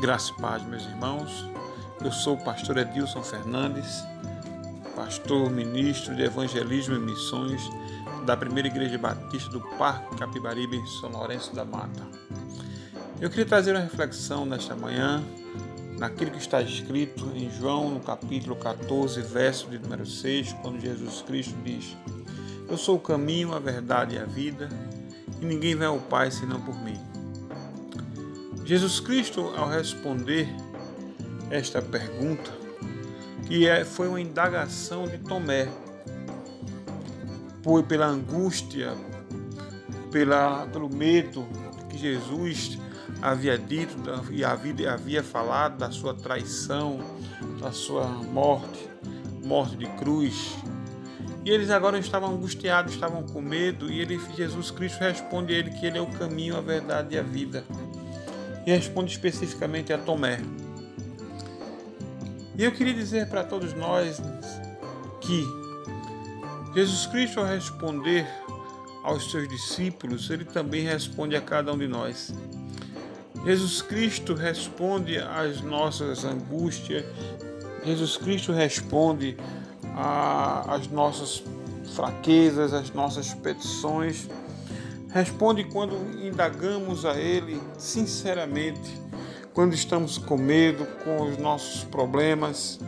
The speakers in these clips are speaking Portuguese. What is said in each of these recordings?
Graça e paz, meus irmãos. Eu sou o pastor Edilson Fernandes, pastor ministro de Evangelismo e Missões da Primeira Igreja Batista do Parque Capibaribe, São Lourenço da Mata. Eu queria trazer uma reflexão nesta manhã naquilo que está escrito em João, no capítulo 14, verso de número 6, quando Jesus Cristo diz: Eu sou o caminho, a verdade e a vida, e ninguém vem ao Pai senão por mim. Jesus Cristo, ao responder esta pergunta, que é, foi uma indagação de Tomé, por, pela angústia, pela, pelo medo que Jesus havia dito e havia, havia falado da sua traição, da sua morte, morte de cruz. E eles agora estavam angustiados, estavam com medo, e ele, Jesus Cristo responde a ele que ele é o caminho, a verdade e a vida e responde especificamente a Tomé. E eu queria dizer para todos nós que Jesus Cristo, ao responder aos seus discípulos, ele também responde a cada um de nós. Jesus Cristo responde às nossas angústias, Jesus Cristo responde às nossas fraquezas, às nossas petições Responde quando indagamos a Ele sinceramente, quando estamos com medo, com os nossos problemas.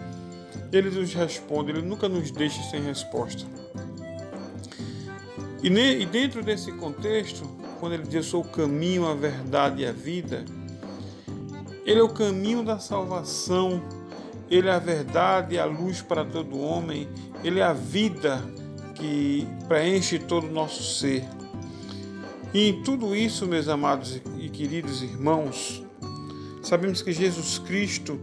Ele nos responde, Ele nunca nos deixa sem resposta. E, dentro desse contexto, quando Ele diz: Eu sou o caminho, a verdade e a vida, Ele é o caminho da salvação, Ele é a verdade e a luz para todo homem, Ele é a vida que preenche todo o nosso ser. E em tudo isso, meus amados e queridos irmãos, sabemos que Jesus Cristo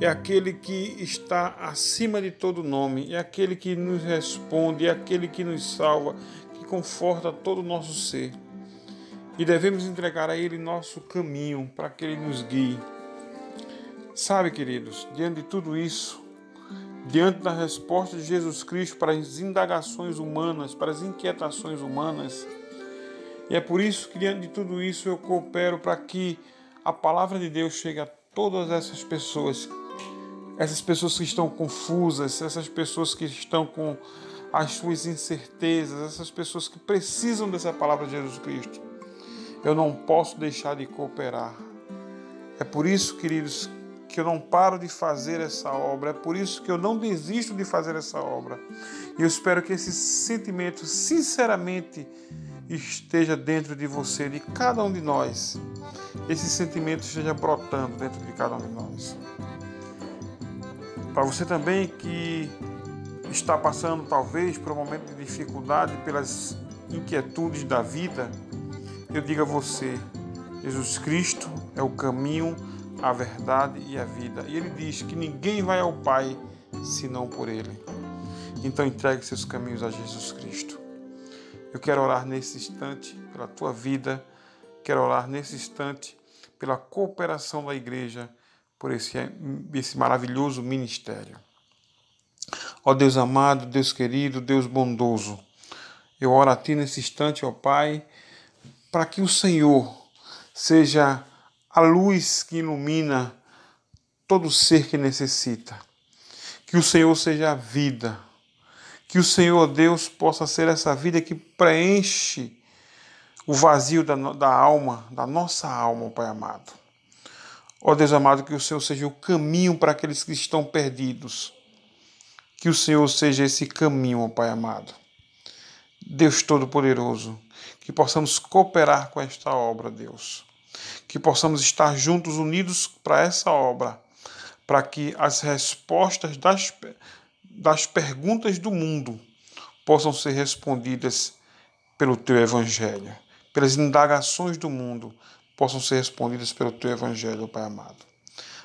é aquele que está acima de todo nome, é aquele que nos responde, é aquele que nos salva, que conforta todo o nosso ser. E devemos entregar a Ele nosso caminho para que Ele nos guie. Sabe, queridos, diante de tudo isso, diante da resposta de Jesus Cristo para as indagações humanas, para as inquietações humanas, e é por isso que, diante de tudo isso, eu coopero para que a palavra de Deus chegue a todas essas pessoas, essas pessoas que estão confusas, essas pessoas que estão com as suas incertezas, essas pessoas que precisam dessa palavra de Jesus Cristo. Eu não posso deixar de cooperar. É por isso, queridos, que eu não paro de fazer essa obra, é por isso que eu não desisto de fazer essa obra. E eu espero que esse sentimento, sinceramente, esteja dentro de você, de cada um de nós. Esse sentimento esteja brotando dentro de cada um de nós. Para você também que está passando talvez por um momento de dificuldade pelas inquietudes da vida, eu digo a você, Jesus Cristo é o caminho, a verdade e a vida. E ele diz que ninguém vai ao Pai senão por ele. Então entregue seus caminhos a Jesus Cristo. Eu quero orar nesse instante pela tua vida, quero orar nesse instante pela cooperação da igreja, por esse, esse maravilhoso ministério. Ó Deus amado, Deus querido, Deus bondoso, eu oro a Ti nesse instante, ó Pai, para que o Senhor seja a luz que ilumina todo ser que necessita. Que o Senhor seja a vida, que o Senhor Deus possa ser essa vida que preenche o vazio da, da alma, da nossa alma, Pai amado. Ó Deus amado, que o Senhor seja o caminho para aqueles que estão perdidos. Que o Senhor seja esse caminho, Pai amado. Deus Todo-Poderoso, que possamos cooperar com esta obra, Deus. Que possamos estar juntos, unidos para essa obra, para que as respostas das das perguntas do mundo possam ser respondidas pelo teu evangelho, pelas indagações do mundo possam ser respondidas pelo teu evangelho, Pai amado.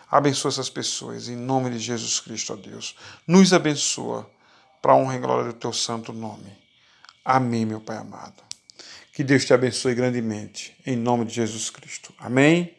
Abençoa essas pessoas em nome de Jesus Cristo, ó Deus. Nos abençoa para a honra e glória do teu santo nome. Amém, meu Pai amado. Que Deus te abençoe grandemente em nome de Jesus Cristo. Amém.